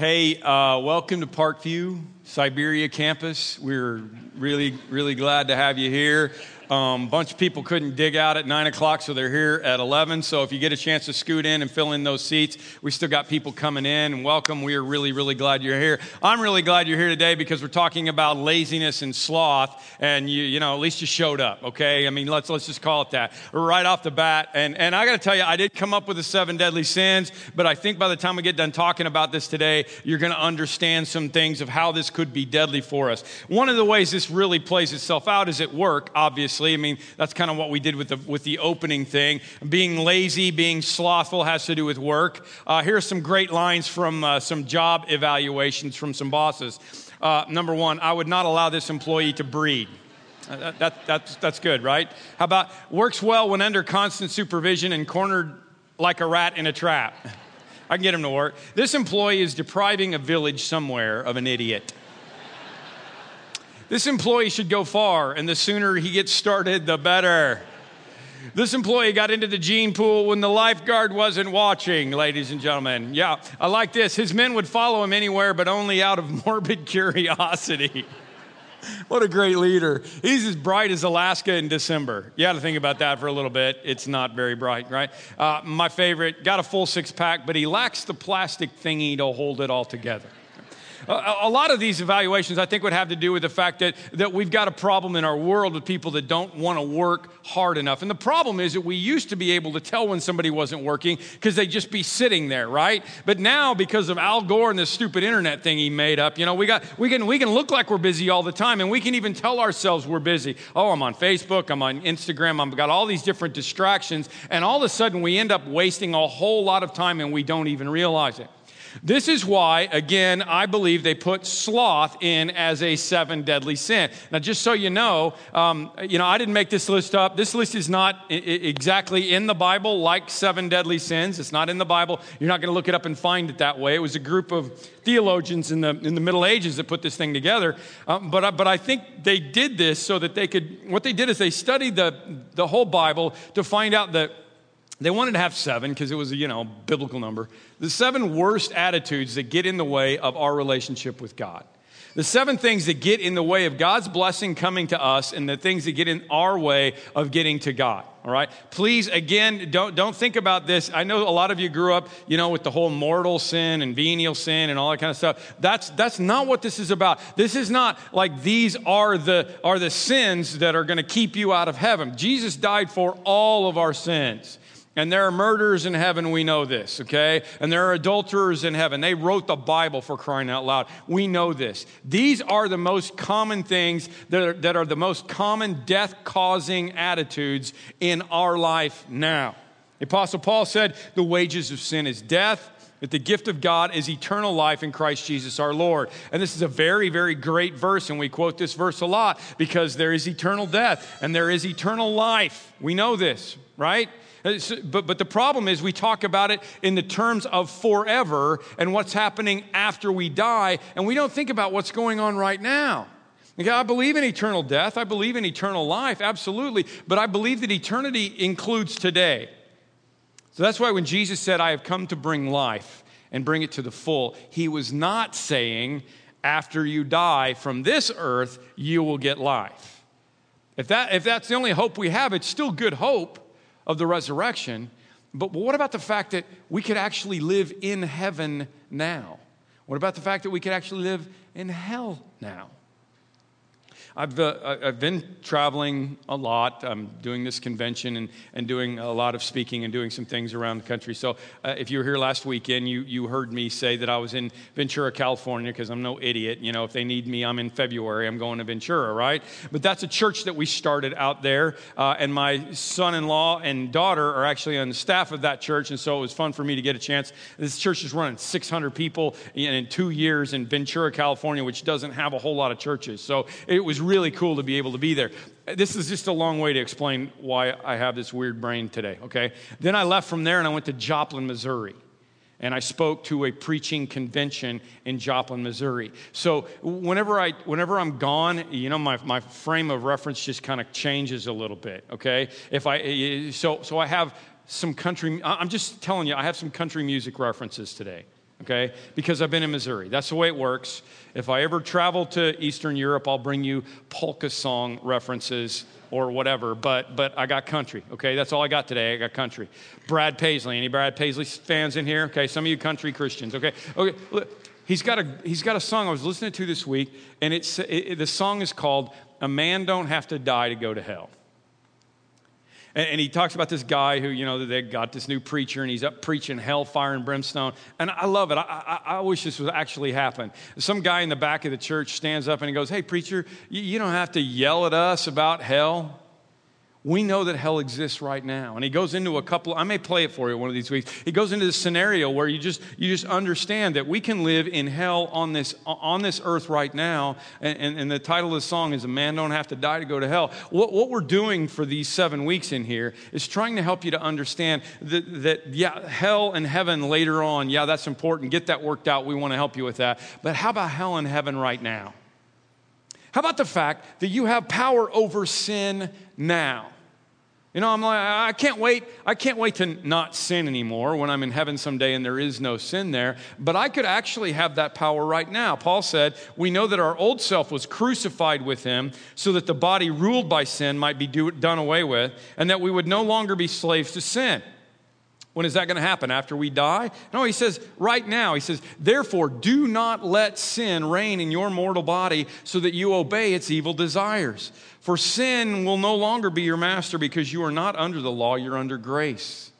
Hey, uh, welcome to Parkview, Siberia campus. We're really, really glad to have you here. A um, bunch of people couldn't dig out at 9 o'clock, so they're here at 11. So if you get a chance to scoot in and fill in those seats, we still got people coming in. And welcome. We are really, really glad you're here. I'm really glad you're here today because we're talking about laziness and sloth. And you, you know, at least you showed up, okay? I mean, let's, let's just call it that right off the bat. And, and I got to tell you, I did come up with the seven deadly sins, but I think by the time we get done talking about this today, you're going to understand some things of how this could be deadly for us. One of the ways this really plays itself out is at work, obviously obviously. I mean, that's kind of what we did with the, with the opening thing. Being lazy, being slothful has to do with work. Uh, here are some great lines from uh, some job evaluations from some bosses. Uh, number one, I would not allow this employee to breed. Uh, that, that, that's, that's good, right? How about works well when under constant supervision and cornered like a rat in a trap? I can get him to work. This employee is depriving a village somewhere of an idiot. This employee should go far, and the sooner he gets started, the better. This employee got into the gene pool when the lifeguard wasn't watching, ladies and gentlemen. Yeah, I like this. His men would follow him anywhere, but only out of morbid curiosity. what a great leader. He's as bright as Alaska in December. You got to think about that for a little bit. It's not very bright, right? Uh, my favorite, got a full six pack, but he lacks the plastic thingy to hold it all together. A, lot of these evaluations, I think, would have to do with the fact that, that we've got a problem in our world with people that don't want to work hard enough. And the problem is that we used to be able to tell when somebody wasn't working because they'd just be sitting there, right? But now, because of Al Gore and this stupid internet thing he made up, you know, we, got, we, can, we can look like we're busy all the time and we can even tell ourselves we're busy. Oh, I'm on Facebook, I'm on Instagram, I've got all these different distractions. And all of a sudden, we end up wasting a whole lot of time and we don't even realize it. This is why, again, I believe they put sloth in as a seven deadly sin. Now, just so you know, um, you know, I didn't make this list up. This list is not I- exactly in the Bible like seven deadly sins. It's not in the Bible. You're not going to look it up and find it that way. It was a group of theologians in the, in the Middle Ages that put this thing together. Um, but, but I think they did this so that they could, what they did is they studied the, the whole Bible to find out that they wanted to have seven because it was you know biblical number. The seven worst attitudes that get in the way of our relationship with God. The seven things that get in the way of God's blessing coming to us and the things that get in our way of getting to God. All right. Please, again, don't, don't think about this. I know a lot of you grew up, you know, with the whole mortal sin and venial sin and all that kind of stuff. That's, that's not what this is about. This is not like these are the, are the sins that are going to keep you out of heaven. Jesus died for all of our sins. And there are murderers in heaven, we know this, okay? And there are adulterers in heaven. They wrote the Bible for crying out loud. We know this. These are the most common things that are, that are the most common death causing attitudes in our life now. The Apostle Paul said, The wages of sin is death that the gift of God is eternal life in Christ Jesus our Lord. And this is a very, very great verse, and we quote this verse a lot because there is eternal death and there is eternal life. We know this, right? Uh, but, but the problem is, we talk about it in the terms of forever and what's happening after we die, and we don't think about what's going on right now. I believe in eternal death, I believe in eternal life, absolutely, but I believe that eternity includes today. So that's why when Jesus said, I have come to bring life and bring it to the full, he was not saying, after you die from this earth, you will get life. If, that, if that's the only hope we have, it's still good hope of the resurrection. But, what about the fact that we could actually live in heaven now? What about the fact that we could actually live in hell now? I've, uh, I've been traveling a lot. I'm doing this convention and, and doing a lot of speaking and doing some things around the country. So, uh, if you were here last weekend, you, you heard me say that I was in Ventura, California, because I'm no idiot. You know, if they need me, I'm in February. I'm going to Ventura, right? But that's a church that we started out there. Uh, and my son in law and daughter are actually on the staff of that church. And so it was fun for me to get a chance. This church is running 600 people in, in two years in Ventura, California, which doesn't have a whole lot of churches. So, it was really cool to be able to be there. This is just a long way to explain why I have this weird brain today, okay? Then I left from there and I went to Joplin, Missouri. And I spoke to a preaching convention in Joplin, Missouri. So whenever, I, whenever I'm gone, you know, my, my frame of reference just kind of changes a little bit, okay? If I, eh, eh, so, so I have some country, I'm just telling you, I have some country music references today okay? Because I've been in Missouri. That's the way it works. If I ever travel to Eastern Europe, I'll bring you polka song references or whatever, but, but I got country, okay? That's all I got today. I got country. Brad Paisley. Any Brad Paisley fans in here? Okay, some of you country Christians, okay? Okay, look, he's got a, he's got a song I was listening to this week, and it's, it, the song is called A Man Don't Have to Die to Go to Hell. And, and, he talks about this guy who, you know, they got this new preacher and he's up preaching hellfire and brimstone. And I love it. I, I, I, wish this would actually happen. Some guy in the back of the church stands up and he goes, Hey, preacher, you, you don't have to yell at us about hell we know that hell exists right now. And he goes into a couple i may play it for you one of these weeks. He goes into this scenario where you just you just understand that we can live in hell on this on this earth right now. And, and, and the title of the song is a man don't have to die to go to hell. What, what we're doing for these seven weeks in here is trying to help you to understand that, that yeah hell and heaven later on yeah that's important. Get that worked out. We want to help you with that. But how about hell and heaven right now? How about the fact that you have power over sin now? You know, I'm like, I can't wait. I can't wait to not sin anymore when I'm in heaven someday and there is no sin there. But I could actually have that power right now. Paul said, We know that our old self was crucified with him so that the body ruled by sin might be do, done away with and that we would no longer be slaves to sin. When is that going to happen? After we die? No, he says right now. He says, therefore, do not let sin reign in your mortal body so that you obey its evil desires. For sin will no longer be your master because you are not under the law, you're under grace.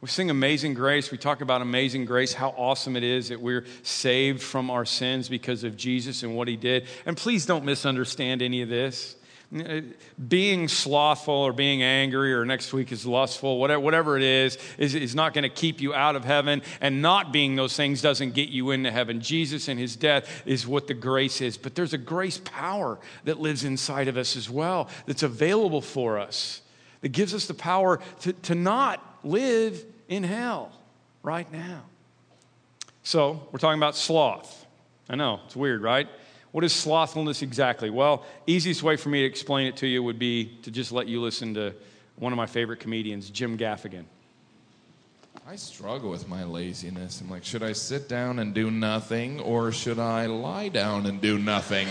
We sing Amazing Grace. We talk about Amazing Grace, how awesome it is that we're saved from our sins because of Jesus and what he did. And please don't misunderstand any of this being slothful or being angry or next week is lustful, whatever, whatever it is, is, is not going to keep you out of heaven. And not being those things doesn't get you into heaven. Jesus and his death is what the grace is. But there's a grace power that lives inside of us as well that's available for us, that gives us the power to, to not live in hell right now. So, we're talking about sloth. I know, it's weird, right? What is slothfulness exactly? Well, easiest way for me to explain it to you would be to just let you listen to one of my favorite comedians, Jim Gaffigan. I struggle with my laziness. I'm like, should I sit down and do nothing or should I lie down and do nothing?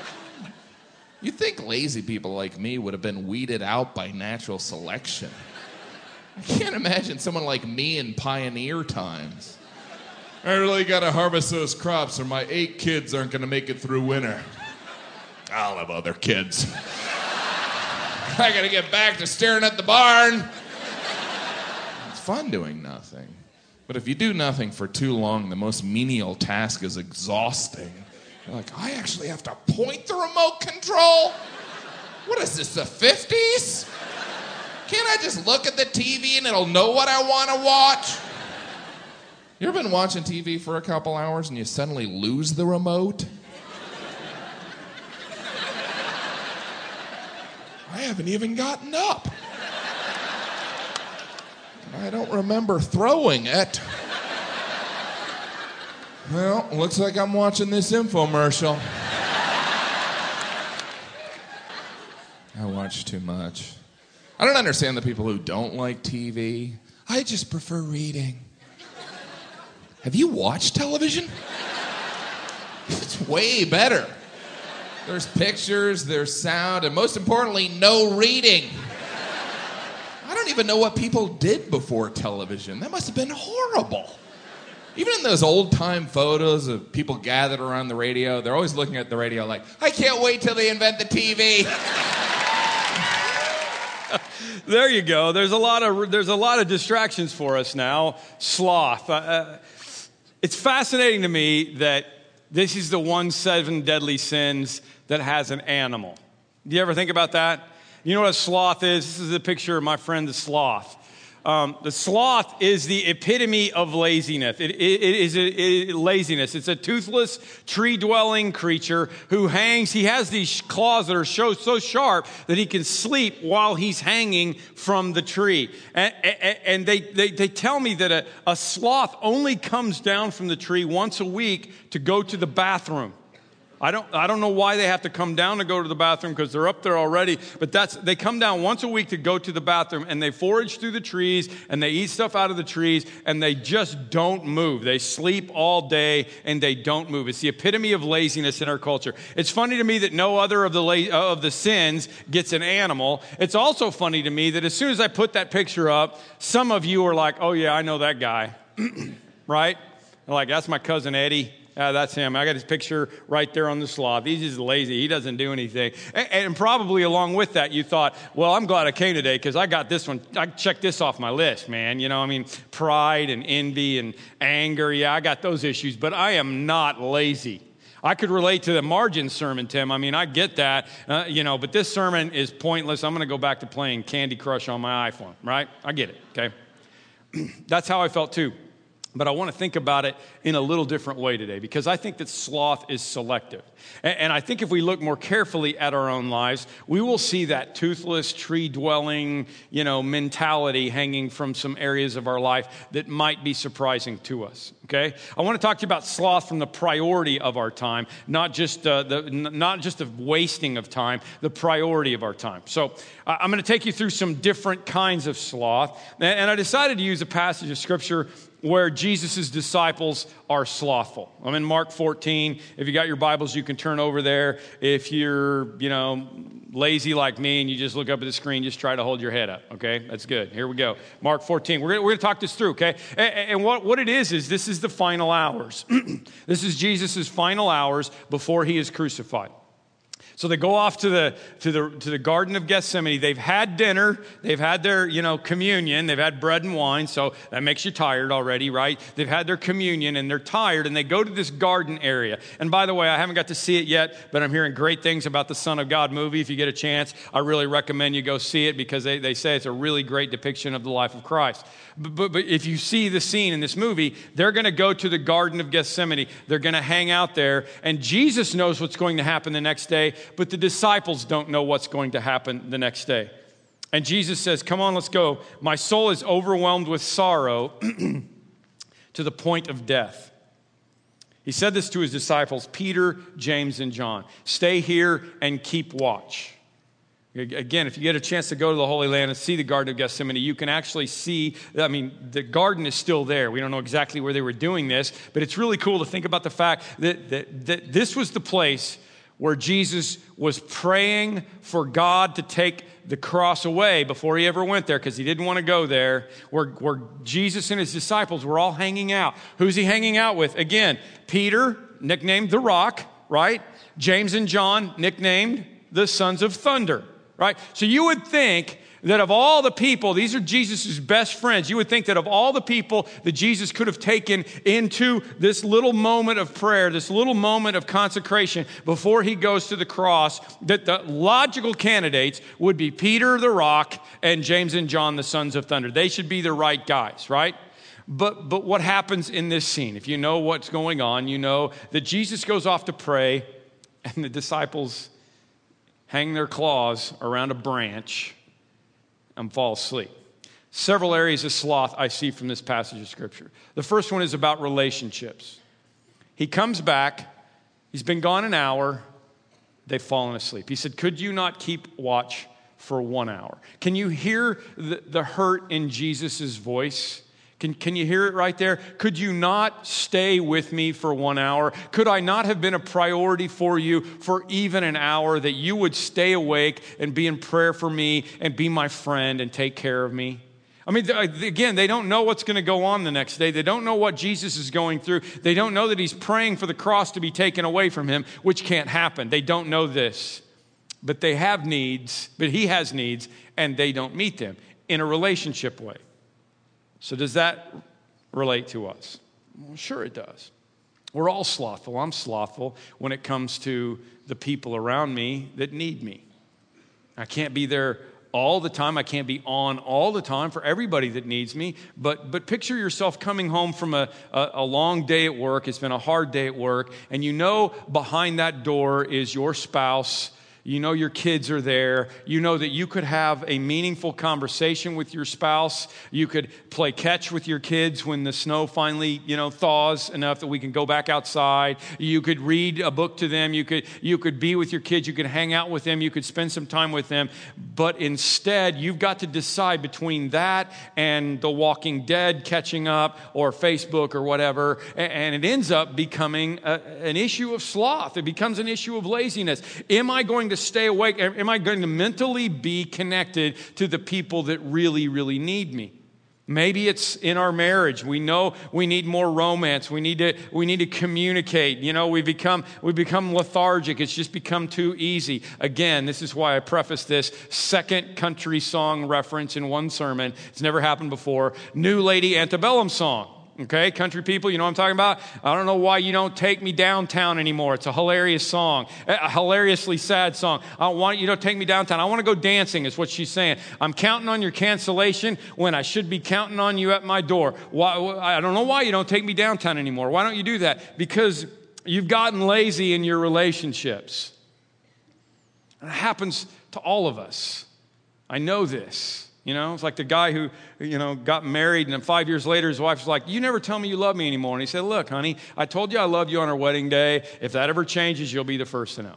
You'd think lazy people like me would have been weeded out by natural selection. I can't imagine someone like me in pioneer times. I really got to harvest those crops or my eight kids aren't going to make it through winter. I'll have other kids. I got to get back to staring at the barn. It's fun doing nothing. But if you do nothing for too long, the most menial task is exhausting. You're like, I actually have to point the remote control? What is this, the 50s? Can't I just look at the TV and it'll know what I want to watch? You ever been watching TV for a couple hours and you suddenly lose the remote? I haven't even gotten up. I don't remember throwing it. Well, looks like I'm watching this infomercial. I watch too much. I don't understand the people who don't like TV. I just prefer reading. Have you watched television? It's way better. There's pictures, there's sound, and most importantly, no reading. I don't even know what people did before television. That must have been horrible. Even in those old time photos of people gathered around the radio, they're always looking at the radio like, I can't wait till they invent the TV. there you go. There's a lot of there's a lot of distractions for us now. Sloth. Uh, uh it's fascinating to me that this is the one seven deadly sins that has an animal. Do you ever think about that? You know what a sloth is? This is a picture of my friend the sloth. Um, the sloth is the epitome of laziness. it, it, it is a, it, laziness. It's a toothless, tree dwelling creature who hangs. He has these claws that are so, so sharp that he can sleep while he's hanging from the tree. And, and, they, they, they, tell me that a, a sloth only comes down from the tree once a week to go to the bathroom. I don't, I don't know why they have to come down to go to the bathroom because they're up there already, but that's, they come down once a week to go to the bathroom and they forage through the trees and they eat stuff out of the trees and they just don't move. They sleep all day and they don't move. It's the epitome of laziness in our culture. It's funny to me that no other of the, la- uh, of the sins gets an animal. It's also funny to me that as soon as I put that picture up, some of you are like, oh yeah, I know that guy, right? Like, that's my cousin Eddie. Uh, that's him. I got his picture right there on the sloth. He's just lazy. He doesn't do anything. And, and probably along with that, you thought, well, I'm glad I came today because I got this one. I checked this off my list, man. You know, I mean, pride and envy and anger. Yeah, I got those issues, but I am not lazy. I could relate to the margin sermon, Tim. I mean, I get that, uh, you know, but this sermon is pointless. I'm going to go back to playing Candy Crush on my iPhone, right? I get it, okay? That's how I felt too. But I want to think about it in a little different way today because I think that sloth is selective. And I think if we look more carefully at our own lives, we will see that toothless, tree dwelling, you know, mentality hanging from some areas of our life that might be surprising to us. Okay? I want to talk to you about sloth from the priority of our time, not just, uh, the, not just the wasting of time, the priority of our time. So I'm going to take you through some different kinds of sloth. And I decided to use a passage of scripture where Jesus' disciples are slothful. I'm in Mark 14. If you got your Bibles, you can turn over there. If you're, you know, lazy like me and you just look up at the screen, just try to hold your head up, okay? That's good. Here we go. Mark 14. We're going to talk this through, okay? And, and what, what it is, is this is the final hours. this is Jesus' final hours before he is crucified. So they go off to the, to, the, to the Garden of Gethsemane. They've had dinner. They've had their, you know, communion. They've had bread and wine. So that makes you tired already, right? They've had their communion and they're tired and they go to this garden area. And by the way, I haven't got to see it yet, but I'm hearing great things about the Son of God movie. If you get a chance, I really recommend you go see it because they, they say it's a really great depiction of the life of Christ. But, but, but if you see the scene in this movie, they're going to go to the Garden of Gethsemane. They're going to hang out there. And Jesus knows what's going to happen the next day but the disciples don't know what's going to happen the next day. And Jesus says, Come on, let's go. My soul is overwhelmed with sorrow to the point of death. He said this to his disciples, Peter, James, and John. Stay here and keep watch. Again, if you get a chance to go to the Holy Land and see the Garden of Gethsemane, you can actually see, I mean, the garden is still there. We don't know exactly where they were doing this, but it's really cool to think about the fact that, that, that this was the place where Jesus was praying for God to take the cross away before he ever went there because he didn't want to go there, where, where Jesus and his disciples were all hanging out. Who's he hanging out with? Again, Peter, nicknamed the Rock, right? James and John, nicknamed the Sons of Thunder, right? So you would think that of all the people, these are Jesus' best friends, you would think that of all the people that Jesus could have taken into this little moment of prayer, this little moment of consecration before he goes to the cross, that the logical candidates would be Peter the rock and James and John, the sons of thunder. They should be the right guys, right? But, but what happens in this scene? If you know what's going on, you know that Jesus goes off to pray, and the disciples hang their claws around a branch and fall asleep. Several areas of sloth I see from this passage of Scripture. The first one is about relationships. He comes back, he's been gone an hour, they've fallen asleep. He said, Could you not keep watch for one hour? Can you hear the, the hurt in Jesus' voice? Can, can you hear it right there? Could you not stay with me for one hour? Could I not have been a priority for you for even an hour that you would stay awake and be in prayer for me and be my friend and take care of me? I mean, again, they don't know what's going to go on the next day. They don't know what Jesus is going through. They don't know that he's praying for the cross to be taken away from him, which can't happen. They don't know this. But they have needs, but he has needs, and they don't meet them in a relationship way. So, does that relate to us? Well, sure, it does. We're all slothful. I'm slothful when it comes to the people around me that need me. I can't be there all the time. I can't be on all the time for everybody that needs me. But, but picture yourself coming home from a, a, a, long day at work. It's been a hard day at work. And you know behind that door is your spouse You know your kids are there. You know that you could have a meaningful conversation with your spouse. You could play catch with your kids when the snow finally, you know, thaws enough that we can go back outside. You could read a book to them. You could you could be with your kids. You could hang out with them. You could spend some time with them. But instead, you've got to decide between that and The Walking Dead catching up or Facebook or whatever, and it ends up becoming a, an issue of sloth. It becomes an issue of laziness. Am I going to stay awake? Am I going to mentally be connected to the people that really, really need me? Maybe it's in our marriage. We know we need more romance. We need to, we need to communicate. You know, we become, we become lethargic. It's just become too easy. Again, this is why I preface this second country song reference in one sermon. It's never happened before. New Lady Antebellum song. Okay, country people, you know what I'm talking about? I don't know why you don't take me downtown anymore. It's a hilarious song, a hilariously sad song. I want you to take me downtown. I want to go dancing, is what she's saying. I'm counting on your cancellation when I should be counting on you at my door. Why, I don't know why you don't take me downtown anymore. Why don't you do that? Because you've gotten lazy in your relationships. And It happens to all of us. I know this. You know, it's like the guy who, you know, got married and then five years later his wife's like, You never tell me you love me anymore. And he said, Look, honey, I told you I love you on our wedding day. If that ever changes, you'll be the first to know.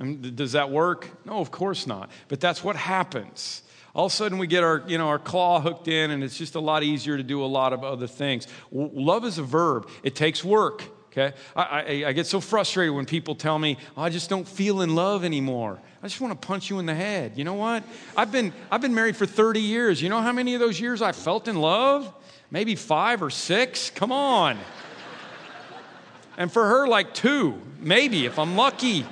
does that work? No, of course not. But that's what happens. All of a sudden, we get our, you know, our claw hooked in, and it's just a lot easier to do a lot of other things. Love is a verb, it takes work. Okay? I, I, I, get so frustrated when people tell me, oh, I just don't feel in love anymore. I just want to punch you in the head. You know what? I've been, I've been married for 30 years. You know how many of those years I felt in love? Maybe five or six? Come on. and for her, like two, maybe, if I'm lucky.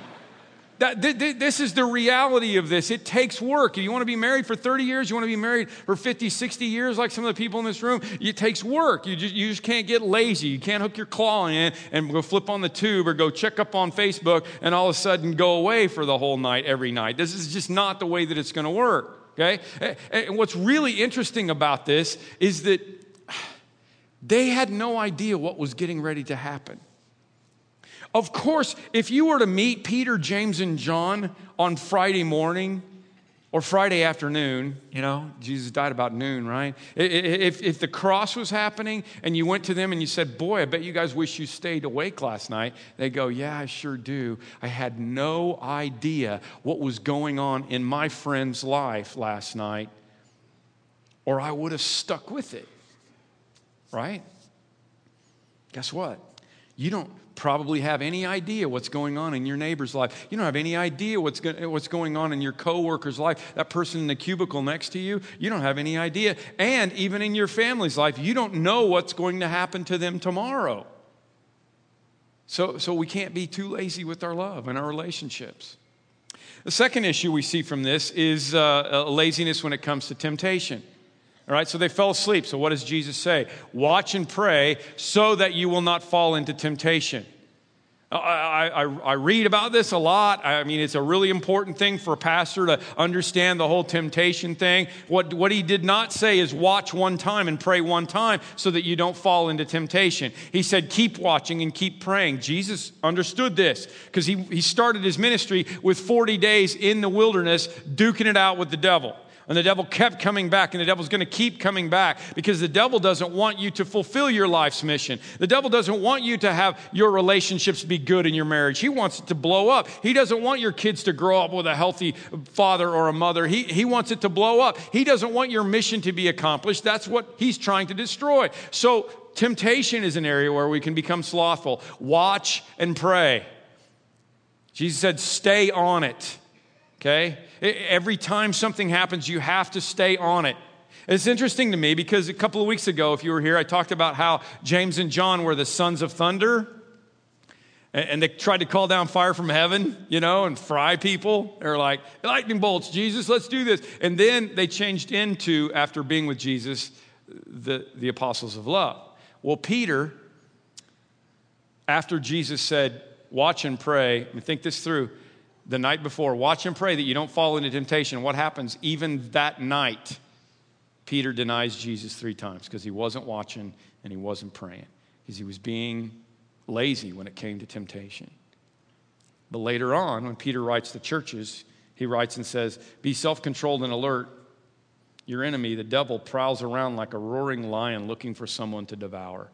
That, th- th- this is the reality of this. It takes work. If You want to be married for 30 years, you want to be married for 50, 60 years, like some of the people in this room, it takes work. You just, you just can't get lazy. You can't hook your claw in and go flip on the tube or go check up on Facebook and all of a sudden go away for the whole night every night. This is just not the way that it's going to work. Okay? And what's really interesting about this is that they had no idea what was getting ready to happen. Of course, if you were to meet Peter, James, and John on Friday morning or Friday afternoon, you know, Jesus died about noon, right? If, if the cross was happening and you went to them and you said, Boy, I bet you guys wish you stayed awake last night, they go, Yeah, I sure do. I had no idea what was going on in my friend's life last night, or I would have stuck with it, right? Guess what? You don't probably have any idea what's going on in your neighbor's life. You don't have any idea what's, go- what's going on in your coworker's life. That person in the cubicle next to you, you don't have any idea. And even in your family's life, you don't know what's going to happen to them tomorrow. So, so we can't be too lazy with our love and our relationships. The second issue we see from this is uh, laziness when it comes to temptation. All right, so they fell asleep. So what does Jesus say? Watch and pray so that you will not fall into temptation. I, I, I, read about this a lot. I mean, it's a really important thing for a pastor to understand the whole temptation thing. What, what he did not say is watch one time and pray one time so that you don't fall into temptation. He said, keep watching and keep praying. Jesus understood this because he, he started his ministry with 40 days in the wilderness, duking it out with the devil. And the devil kept coming back, and the devil's going to keep coming back because the devil doesn't want you to fulfill your life's mission. The devil doesn't want you to have your relationships be good in your marriage. He wants it to blow up. He doesn't want your kids to grow up with a healthy father or a mother. He, he wants it to blow up. He doesn't want your mission to be accomplished. That's what he's trying to destroy. So, temptation is an area where we can become slothful. Watch and pray. Jesus said, stay on it. Okay? Every time something happens, you have to stay on it. It's interesting to me because a couple of weeks ago, if you were here, I talked about how James and John were the sons of thunder. And they tried to call down fire from heaven, you know, and fry people. They're like, lightning bolts, Jesus, let's do this. And then they changed into, after being with Jesus, the, the apostles of love. Well, Peter, after Jesus said, watch and pray, and think this through, the night before. Watch and pray that you don't fall into temptation. What happens? Even that night, Peter denies Jesus three times because he wasn't watching and he wasn't praying because he was being lazy when it came to temptation. But later on, when Peter writes the churches, he writes and says, Be self controlled and alert. Your enemy, the devil, prowls around like a roaring lion looking for someone to devour.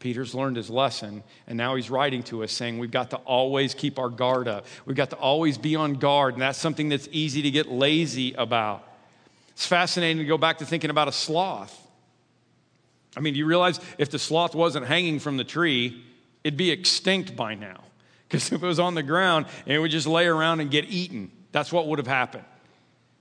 Peter's learned his lesson, and now he's writing to us saying we've got to always keep our guard up. We've got to always be on guard, and that's something that's easy to get lazy about. It's fascinating to go back to thinking about a sloth. I mean, do you realize if the sloth wasn't hanging from the tree, it'd be extinct by now? Because if it was on the ground, it would just lay around and get eaten. That's what would have happened.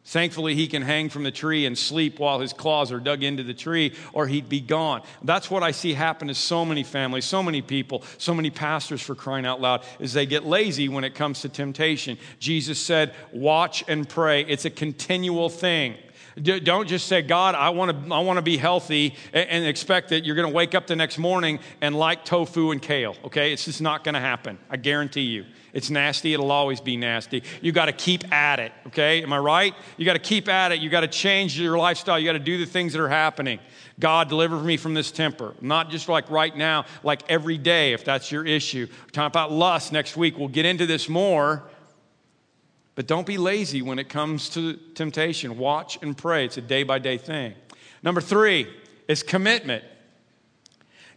Thankfully, he can hang from the tree and sleep while his claws are dug into the tree, or he'd be gone. That's what I see happen to so many families, so many people, so many pastors for crying out loud, is they get lazy when it comes to temptation. Jesus said, Watch and pray. It's a continual thing. Don't just say, God, I want to I want to be healthy and expect that you're going to wake up the next morning and like tofu and kale. Okay? It's just not going to happen. I guarantee you. It's nasty. It'll always be nasty. You got to keep at it. Okay? Am I right? You got to keep at it. You got to change your lifestyle. You got to do the things that are happening. God, deliver me from this temper. Not just like right now, like every day, if that's your issue. Talk about lust next week. We'll get into this more. But don't be lazy when it comes to temptation. Watch and pray. It's a day by day thing. Number three is commitment.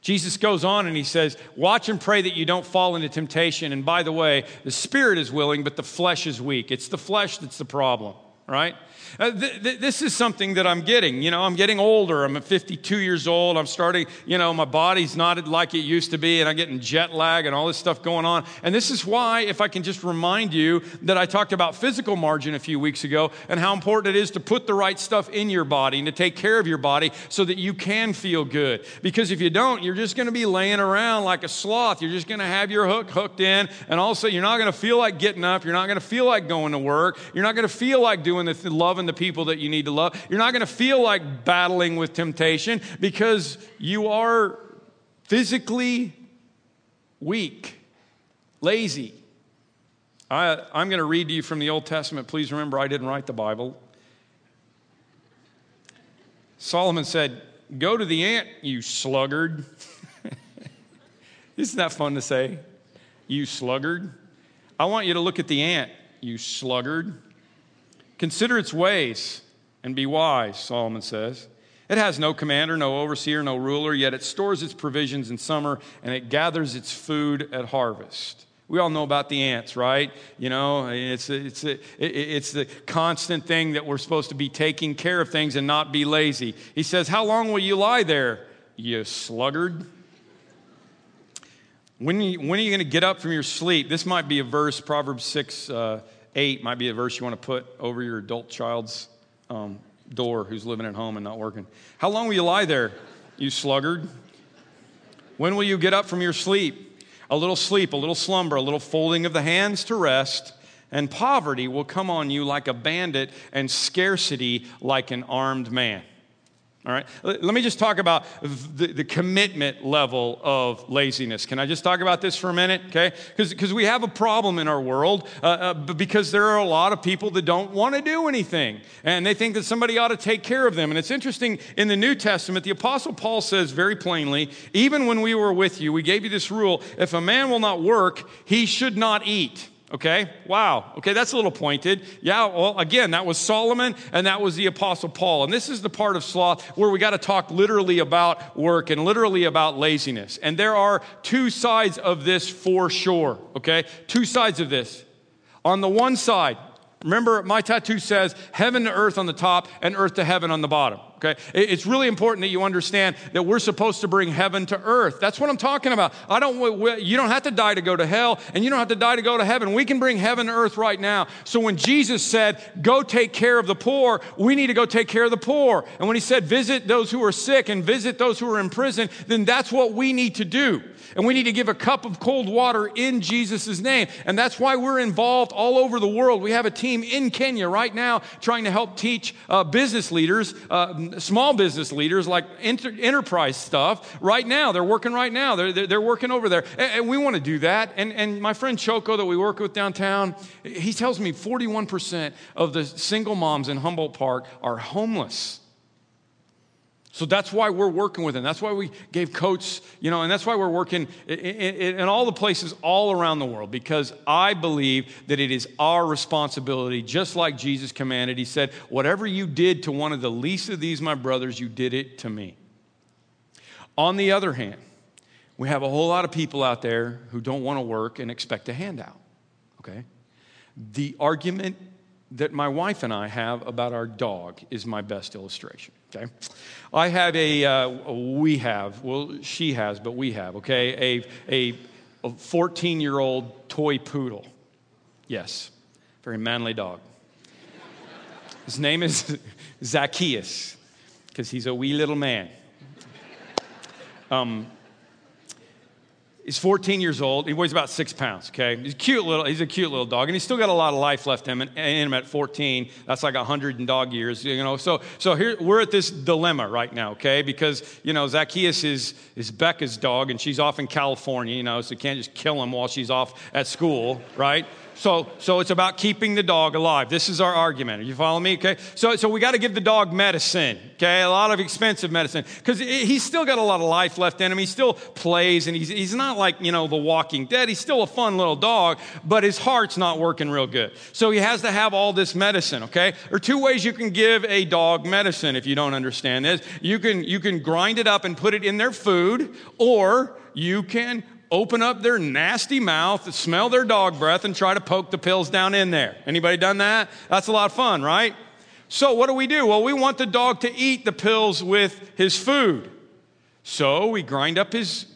Jesus goes on and he says, Watch and pray that you don't fall into temptation. And by the way, the spirit is willing, but the flesh is weak. It's the flesh that's the problem, right? Uh, th- th- this is something that I'm getting. You know, I'm getting older. I'm 52 years old. I'm starting, you know, my body's not like it used to be, and I'm getting jet lag and all this stuff going on. And this is why, if I can just remind you that I talked about physical margin a few weeks ago and how important it is to put the right stuff in your body and to take care of your body so that you can feel good. Because if you don't, you're just going to be laying around like a sloth. You're just going to have your hook hooked in, and also you're not going to feel like getting up. You're not going to feel like going to work. You're not going to feel like doing the th- loving the people that you need to love. You're not going to feel like battling with temptation because you are physically weak, lazy. I, I'm going to read to you from the Old Testament. Please remember, I didn't write the Bible. Solomon said, Go to the ant, you sluggard. Isn't that fun to say? You sluggard. I want you to look at the ant, you sluggard. Consider its ways and be wise, Solomon says. It has no commander, no overseer, no ruler, yet it stores its provisions in summer and it gathers its food at harvest. We all know about the ants, right? You know, it's, it's, it's the constant thing that we're supposed to be taking care of things and not be lazy. He says, How long will you lie there, you sluggard? When, you, when are you going to get up from your sleep? This might be a verse, Proverbs 6. Uh, 8 might be a verse you want to put over your adult child's um, door who's living at home and not working. How long will you lie there, you sluggard? When will you get up from your sleep? A little sleep, a little slumber, a little folding of the hands to rest, and poverty will come on you like a bandit, and scarcity like an armed man. All right, let me just talk about the, the, commitment level of laziness. Can I just talk about this for a minute? Okay, because we have a problem in our world uh, uh, because there are a lot of people that don't want to do anything and they think that somebody ought to take care of them. And it's interesting in the New Testament, the Apostle Paul says very plainly, even when we were with you, we gave you this rule if a man will not work, he should not eat. Okay, wow. Okay, that's a little pointed. Yeah, well, again, that was Solomon and that was the Apostle Paul. And this is the part of sloth where we got to talk literally about work and literally about laziness. And there are two sides of this for sure. Okay, two sides of this. On the one side, Remember, my tattoo says heaven to earth on the top and earth to heaven on the bottom. Okay? It's really important that you understand that we're supposed to bring heaven to earth. That's what I'm talking about. I don't, you don't have to die to go to hell, and you don't have to die to go to heaven. We can bring heaven to earth right now. So when Jesus said, go take care of the poor, we need to go take care of the poor. And when he said, visit those who are sick and visit those who are in prison, then that's what we need to do. And we need to give a cup of cold water in Jesus' name. And that's why we're involved all over the world. We have a team in Kenya right now trying to help teach uh, business leaders, uh, small business leaders, like inter- enterprise stuff. Right now, they're working right now. They're, they're, they're working over there. And, and we want to do that. And, and my friend Choco, that we work with downtown, he tells me 41% of the single moms in Humboldt Park are homeless. So that's why we're working with them. That's why we gave coats, you know, and that's why we're working in, in, in, all the places all around the world because I believe that it is our responsibility, just like Jesus commanded. He said, Whatever you did to one of the least of these, my brothers, you did it to me. On the other hand, we have a whole lot of people out there who don't want to work and expect a handout, okay? The argument that my wife and I have about our dog is my best illustration. Okay, I have a uh, we have well she has but we have okay a a 14 year old toy poodle. Yes, very manly dog. His name is Zacchaeus because he's a wee little man. Um, He's 14 years old. He weighs about six pounds. Okay, he's a cute little. He's a cute little dog, and he's still got a lot of life left in him. In him at 14, that's like 100 in dog years. You know, so so here we're at this dilemma right now. Okay, because you know Zacchaeus is is Becca's dog, and she's off in California. You know, so you can't just kill him while she's off at school, right? So, so it's about keeping the dog alive. This is our argument. Are you follow me? Okay. So, so we got to give the dog medicine. Okay. A lot of expensive medicine because he's still got a lot of life left in him. He still plays and he's, he's not like, you know, the walking dead. He's still a fun little dog, but his heart's not working real good. So he has to have all this medicine. Okay. There are two ways you can give a dog medicine if you don't understand this. You can, you can grind it up and put it in their food or you can open up their nasty mouth, smell their dog breath, and try to poke the pills down in there. Anybody done that? That's a lot of fun, right? So what do we do? Well, we want the dog to eat the pills with his food. So we grind up his,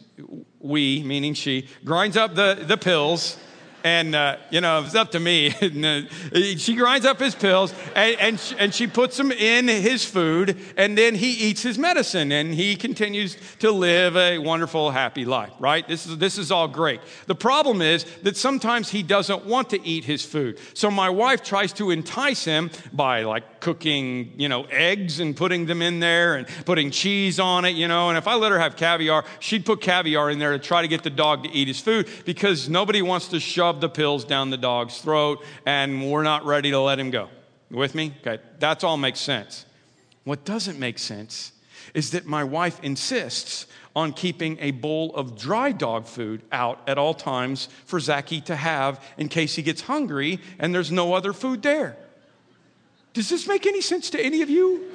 we, meaning she, grinds up the, the pills and uh, you know it's up to me. She grinds up his pills and, and, she, and she puts them in his food, and then he eats his medicine, and he continues to live a wonderful, happy life. Right? This is this is all great. The problem is that sometimes he doesn't want to eat his food, so my wife tries to entice him by like cooking, you know, eggs and putting them in there and putting cheese on it, you know. And if I let her have caviar, she'd put caviar in there to try to get the dog to eat his food because nobody wants to shove the pills down the dog's throat, and we're not ready to let him go. You with me? Okay, that's all makes sense. What doesn't make sense is that my wife insists on keeping a bowl of dry dog food out at all times for Zachy to have in case he gets hungry and there's no other food there. Does this make any sense to any of you?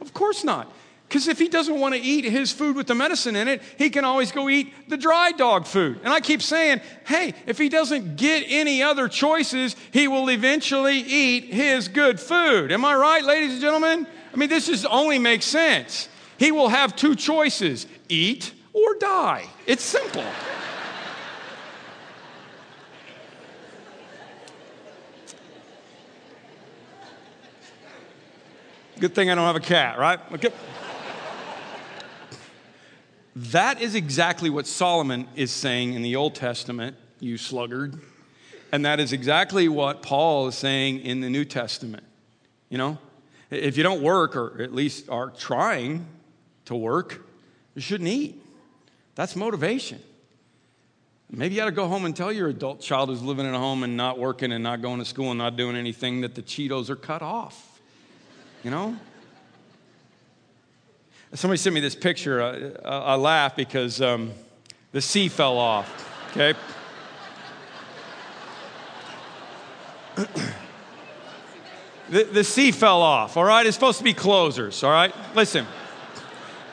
Of course not. Because if he doesn't want to eat his food with the medicine in it, he can always go eat the dry dog food. And I keep saying, hey, if he doesn't get any other choices, he will eventually eat his good food. Am I right, ladies and gentlemen? I mean, this just only makes sense. He will have two choices eat or die. It's simple. Good thing I don't have a cat, right? Okay. That is exactly what Solomon is saying in the Old Testament, you sluggard. And that is exactly what Paul is saying in the New Testament. You know, if you don't work, or at least are trying to work, you shouldn't eat. That's motivation. Maybe you ought to go home and tell your adult child who's living at home and not working and not going to school and not doing anything that the Cheetos are cut off. You know? Somebody sent me this picture. I, I laugh because um, the C fell off, okay? the, the C fell off, all right? It's supposed to be closers, all right? Listen.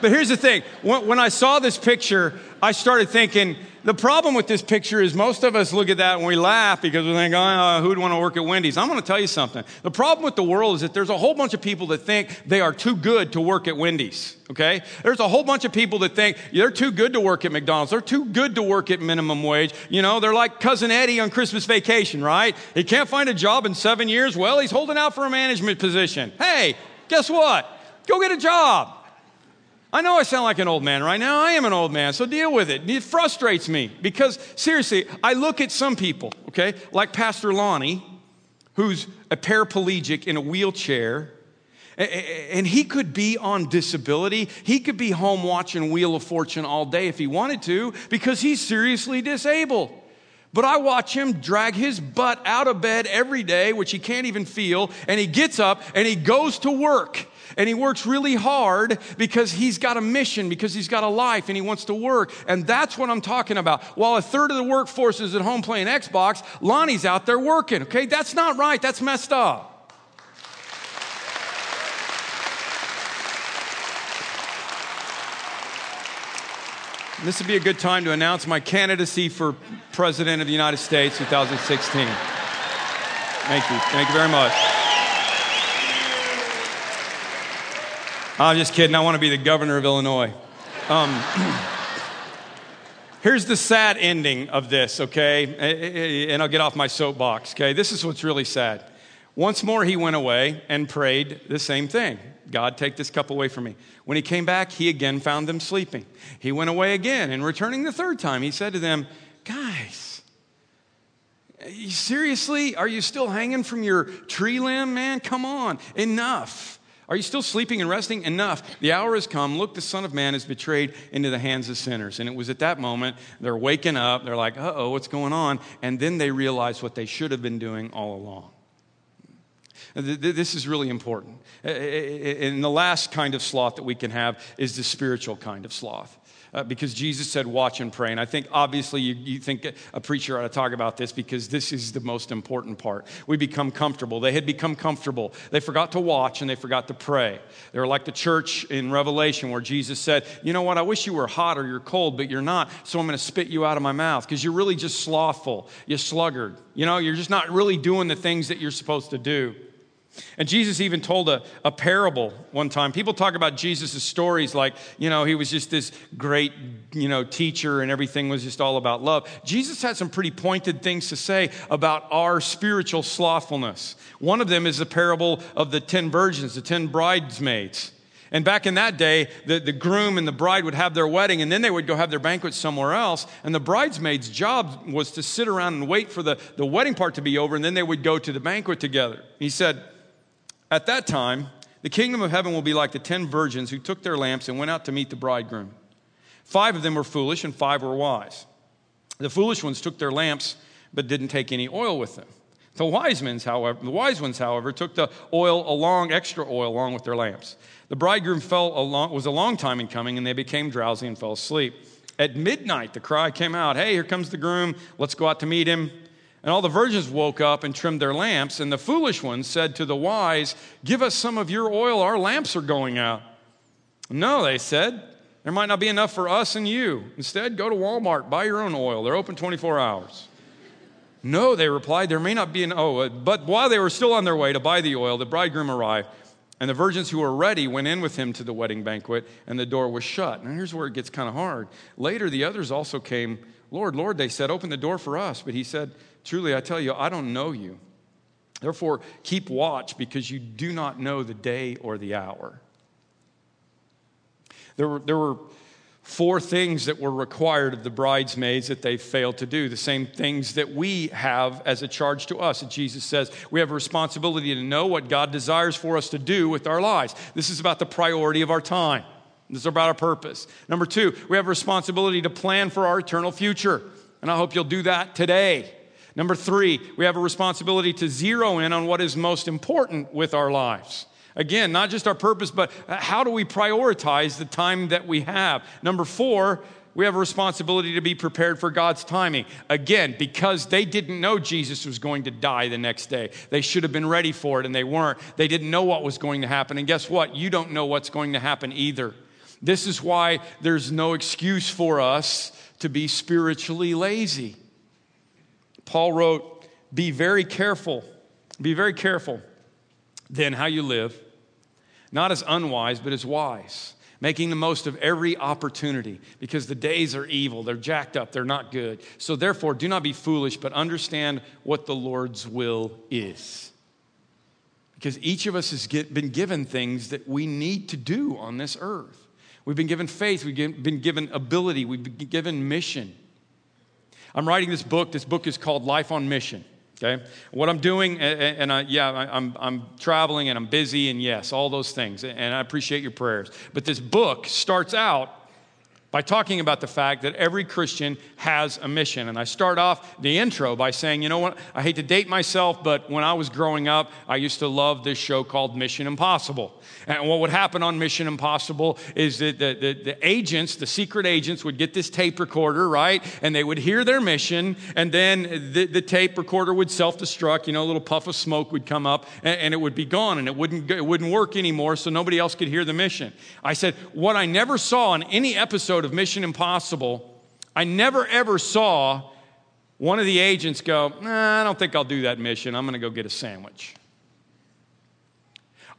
But here's the thing when, when I saw this picture, I started thinking, the problem with this picture is most of us look at that and we laugh because we think, oh, who'd want to work at Wendy's? I'm going to tell you something. The problem with the world is that there's a whole bunch of people that think they are too good to work at Wendy's. Okay? There's a whole bunch of people that think they're too good to work at McDonald's. They're too good to work at minimum wage. You know, they're like Cousin Eddie on Christmas vacation, right? He can't find a job in seven years. Well, he's holding out for a management position. Hey, guess what? Go get a job. I know I sound like an old man right now. I am an old man, so deal with it. It frustrates me because, seriously, I look at some people, okay, like Pastor Lonnie, who's a paraplegic in a wheelchair, and he could be on disability. He could be home watching Wheel of Fortune all day if he wanted to because he's seriously disabled. But I watch him drag his butt out of bed every day, which he can't even feel, and he gets up and he goes to work. And he works really hard because he's got a mission, because he's got a life, and he wants to work. And that's what I'm talking about. While a third of the workforce is at home playing Xbox, Lonnie's out there working, okay? That's not right. That's messed up. This would be a good time to announce my candidacy for President of the United States 2016. Thank you. Thank you very much. I'm just kidding. I want to be the governor of Illinois. Um, here's the sad ending of this, okay? And I'll get off my soapbox, okay? This is what's really sad. Once more, he went away and prayed the same thing God, take this cup away from me. When he came back, he again found them sleeping. He went away again, and returning the third time, he said to them, Guys, seriously? Are you still hanging from your tree limb, man? Come on, enough. Are you still sleeping and resting? Enough. The hour has come. Look, the Son of Man is betrayed into the hands of sinners. And it was at that moment they're waking up. They're like, uh oh, what's going on? And then they realize what they should have been doing all along. This is really important. And the last kind of sloth that we can have is the spiritual kind of sloth. Uh, because Jesus said, watch and pray. And I think obviously you, you, think a preacher ought to talk about this because this is the most important part. We become comfortable. They had become comfortable. They forgot to watch and they forgot to pray. They were like the church in Revelation where Jesus said, You know what? I wish you were hot or you're cold, but you're not. So I'm going to spit you out of my mouth because you're really just slothful. You're sluggard. You know, you're just not really doing the things that you're supposed to do. And Jesus even told a, a parable one time. People talk about Jesus' stories like, you know, he was just this great, you know, teacher and everything was just all about love. Jesus had some pretty pointed things to say about our spiritual slothfulness. One of them is the parable of the 10 virgins, the 10 bridesmaids. And back in that day, the, the groom and the bride would have their wedding, and then they would go have their banquet somewhere else. And the bridesmaid's job was to sit around and wait for the, the wedding part to be over, and then they would go to the banquet together. He said, at that time, the kingdom of heaven will be like the ten virgins who took their lamps and went out to meet the bridegroom. Five of them were foolish and five were wise. The foolish ones took their lamps but didn't take any oil with them. The wise ones, however, the wise ones, however, took the oil along, extra oil along with their lamps. The bridegroom fell along, was a long time in coming, and they became drowsy and fell asleep. At midnight, the cry came out, "Hey, here comes the groom! Let's go out to meet him." And all the virgins woke up and trimmed their lamps, and the foolish ones said to the wise, Give us some of your oil, our lamps are going out. No, they said, there might not be enough for us and you. Instead, go to Walmart, buy your own oil. They're open 24 hours. No, they replied, there may not be an oh, uh, but while they were still on their way to buy the oil, the bridegroom arrived, and the virgins who were ready went in with him to the wedding banquet, and the door was shut. Now here's where it gets kind of hard. Later, the others also came. Lord, Lord, they said, open the door for us. But he said, Truly, I tell you, I don't know you. Therefore, keep watch because you do not know the day or the hour. There were, there were four things that were required of the bridesmaids that they failed to do, the same things that we have as a charge to us. That Jesus says we have a responsibility to know what God desires for us to do with our lives. This is about the priority of our time. This is about our purpose. Number two, we have a responsibility to plan for our eternal future. And I hope you'll do that today. Number three, we have a responsibility to zero in on what is most important with our lives. Again, not just our purpose, but uh, how do we prioritize the time that we have? Number four, we have a responsibility to be prepared for God's timing. Again, because they didn't know Jesus was going to die the next day. They should have been ready for it and they weren't. They didn't know what was going to happen. And guess what? You don't know what's going to happen either. This is why there's no excuse for us to be spiritually lazy. Paul wrote, Be very careful, be very careful then how you live, not as unwise, but as wise, making the most of every opportunity because the days are evil, they're jacked up, they're not good. So therefore, do not be foolish, but understand what the Lord's will is. Because each of us has get, been given things that we need to do on this earth. We've been given faith, we've been given ability, we've been given mission. I'm writing this book. This book is called Life on Mission. Okay? What I'm doing, and I, yeah, I'm, I'm traveling and I'm busy, and yes, all those things. And I appreciate your prayers. But this book starts out by talking about the fact that every Christian has a mission. And I start off the intro by saying, you know what? I hate to date myself, but when I was growing up, I used to love this show called Mission Impossible. And what would happen on Mission Impossible is that the, the, the agents, the secret agents, would get this tape recorder, right? And they would hear their mission, and then the, the tape recorder would self destruct. You know, a little puff of smoke would come up, and, and it would be gone, and it wouldn't, it wouldn't work anymore, so nobody else could hear the mission. I said, what I never saw in any episode of Mission Impossible, I never ever saw one of the agents go, nah, I don't think I'll do that mission. I'm going to go get a sandwich.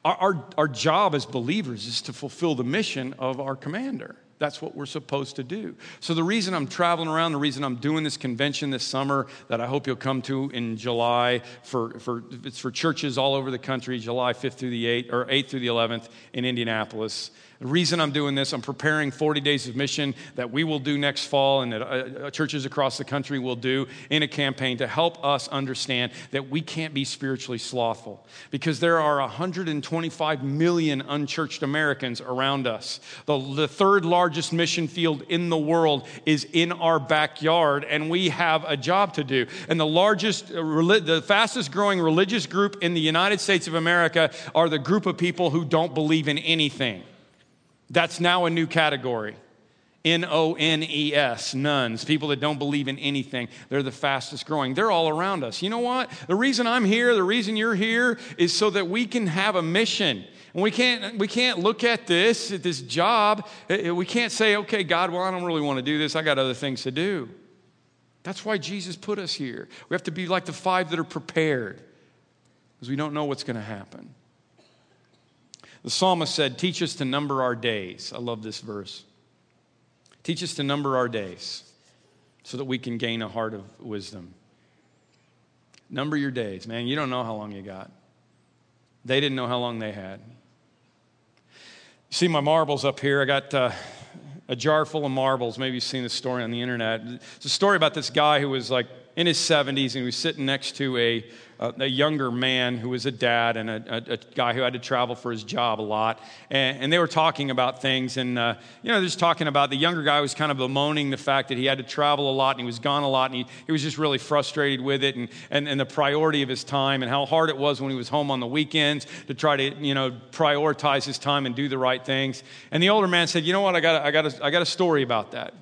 Our, our, our, job as believers is to fulfill the mission of our commander. That's what we're supposed to do. So, the reason I'm traveling around, the reason I'm doing this convention this summer that I hope you'll come to in July for, for it's for churches all over the country, July 5th through the 8th, or 8th through the 11th in Indianapolis, the reason I'm doing this, I'm preparing 40 days of mission that we will do next fall and that uh, uh, churches across the country will do in a campaign to help us understand that we can't be spiritually slothful because there are 125 million unchurched Americans around us. The, the third largest mission field in the world is in our backyard, and we have a job to do. And the largest, uh, the fastest growing religious group in the United States of America are the group of people who don't believe in anything. That's now a new category. N O N E S, nones, people that don't believe in anything. They're the fastest growing. They're all around us. You know what? The reason I'm here, the reason you're here, is so that we can have a mission. And we can't, we can't look at this, at this job. Eh, eh, we can't say, okay, God, well, I don't really want to do this. I got other things to do. That's why Jesus put us here. We have to be like the five that are prepared because we don't know what's going to happen. The psalmist said, Teach us to number our days. I love this verse. Teach us to number our days so that we can gain a heart of wisdom. Number your days, man. You don't know how long you got. They didn't know how long they had. See my marbles up here? I got uh, a jar full of marbles. Maybe you've seen this story on the internet. It's a story about this guy who was like in his 70s and he was sitting next to a a, a younger man who was a dad and a, a, a, guy who had to travel for his job a lot. And, and they were talking about things. And, uh, you know, they're just talking about the younger guy was kind of bemoaning the fact that he had to travel a lot and he was gone a lot. And he, he was just really frustrated with it and, and, and the priority of his time and how hard it was when he was home on the weekends to try to, you know, prioritize his time and do the right things. And the older man said, You know what? I got, I got, a, I got a story about that.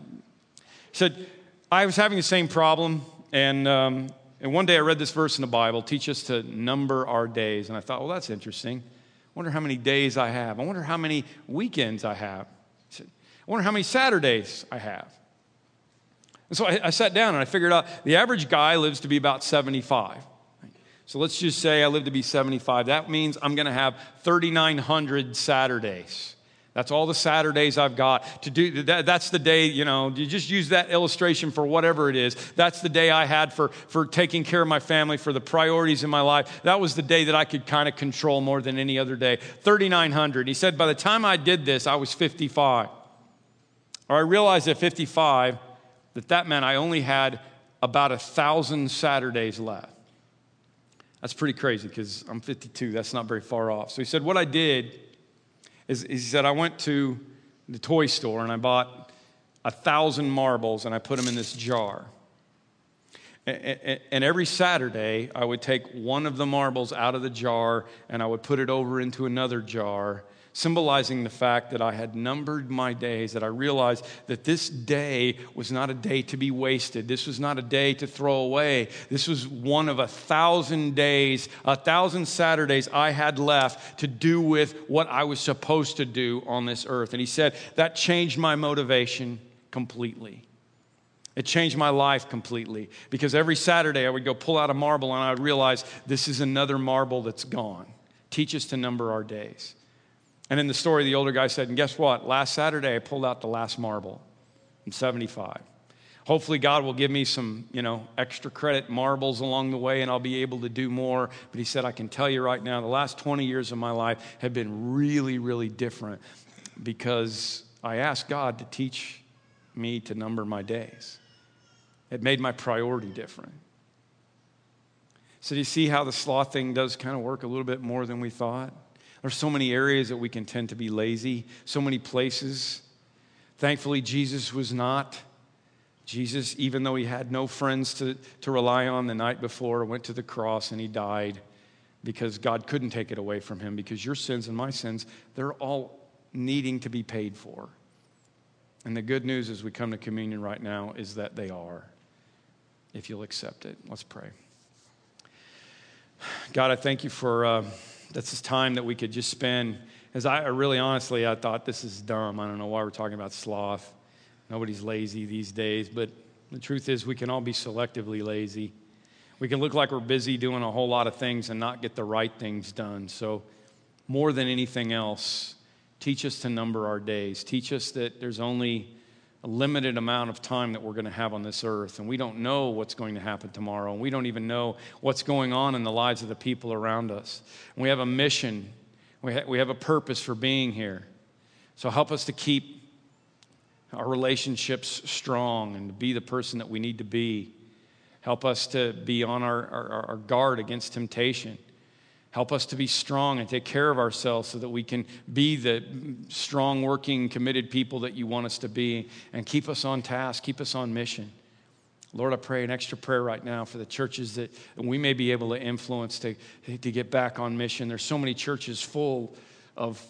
He said, I was having the same problem. And um, and one day I read this verse in the Bible teach us to number our days. And I thought, well, that's interesting. I wonder how many days I have. I wonder how many weekends I have. I wonder how many Saturdays I have. And so I, I sat down and I figured out the average guy lives to be about 75. So let's just say I live to be 75. That means I'm going to have 3,900 Saturdays. That's all the Saturdays I've got to do. That, that's the day, you know, you just use that illustration for whatever it is. That's the day I had for, for taking care of my family, for the priorities in my life. That was the day that I could kind of control more than any other day. 3,900. He said, by the time I did this, I was 55. Or I realized at 55 that that meant I only had about a thousand Saturdays left. That's pretty crazy because I'm 52. That's not very far off. So he said, what I did is, he said, I went to the toy store and I bought a thousand marbles and I put them in this jar. And every Saturday, I would take one of the marbles out of the jar and I would put it over into another jar symbolizing the fact that I had numbered my days, that I realized that this day was not a day to be wasted. This was not a day to throw away. This was one of a thousand days, a thousand Saturdays I had left to do with what I was supposed to do on this earth. And he said that changed my motivation completely. It changed my life completely because every Saturday I would go pull out a marble and I would realize this is another marble that's gone. Teach us to number our days. And in the story, the older guy said, And guess what? Last Saturday, I pulled out the last marble. I'm 75. Hopefully, God will give me some, you know, extra credit marbles along the way and I'll be able to do more. But he said, I can tell you right now, the last 20 years of my life have been really, really different because I asked God to teach me to number my days. It made my priority different. So, do you see how the sloth thing does kind of work a little bit more than we thought? There's so many areas that we can tend to be lazy, so many places Thankfully, Jesus was not. Jesus, even though he had no friends to, to rely on the night before, went to the cross and he died because God couldn't take it away from him because your sins and my sins, they're all needing to be paid for. And the good news as we come to communion right now is that they are, if you'll accept it. Let's pray. God, I thank you for uh, this time that we could just spend. As I really honestly, I thought this is dumb. I don't know why we're talking about sloth. Nobody's lazy these days, but the truth is, we can all be selectively lazy. We can look like we're busy doing a whole lot of things and not get the right things done. So, more than anything else, teach us to number our days. Teach us that there's only a limited amount of time that we're going to have on this earth, and we don't know what's going to happen tomorrow, and we don't even know what's going on in the lives of the people around us. And we have a mission, we, ha- we have a purpose for being here. So help us to keep our relationships strong and to be the person that we need to be. Help us to be on our, our, our guard against temptation. Help us to be strong and take care of ourselves so that we can be the strong, working, committed people that you want us to be and keep us on task, keep us on mission. Lord, I pray an extra prayer right now for the churches that we may be able to influence to, to get back on mission. There's so many churches full of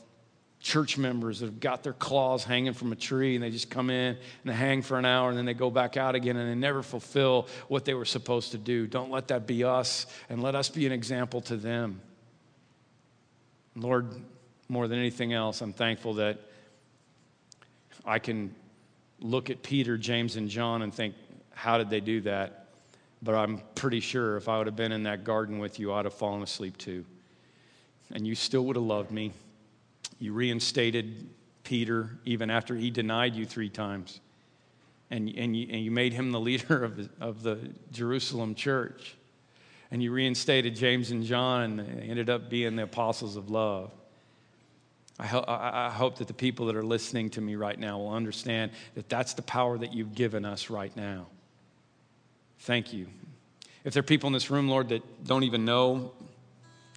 church members that have got their claws hanging from a tree and they just come in and they hang for an hour and then they go back out again and they never fulfill what they were supposed to do. Don't let that be us and let us be an example to them. Lord, more than anything else, I'm thankful that I can look at Peter, James, and John and think, how did they do that? But I'm pretty sure if I would have been in that garden with you, I'd have fallen asleep too. And you still would have loved me. You reinstated Peter even after he denied you three times. And, and, you, and you made him the leader of the, of the Jerusalem church and you reinstated James and John, and ended up being the apostles of love. I, ho- I hope that the people that are listening to me right now will understand that that's the power that you've given us right now. Thank you. If there are people in this room, Lord, that don't even know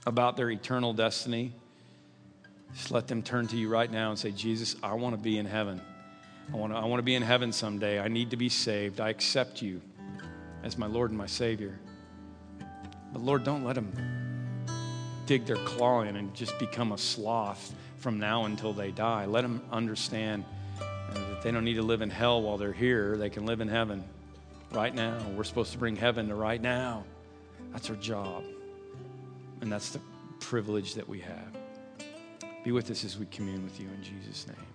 about their eternal destiny, just let them turn to you right now and say, Jesus, I want to be in heaven. I want to, I want to be in heaven someday. I need to be saved. I accept you as my Lord and my Savior. But Lord, don't let them dig their claw in and just become a sloth from now until they die. Let them understand uh, that they don't need to live in hell while they're here. They can live in heaven right now. We're supposed to bring heaven to right now. That's our job. And that's the privilege that we have. Be with us as we commune with you in Jesus' name.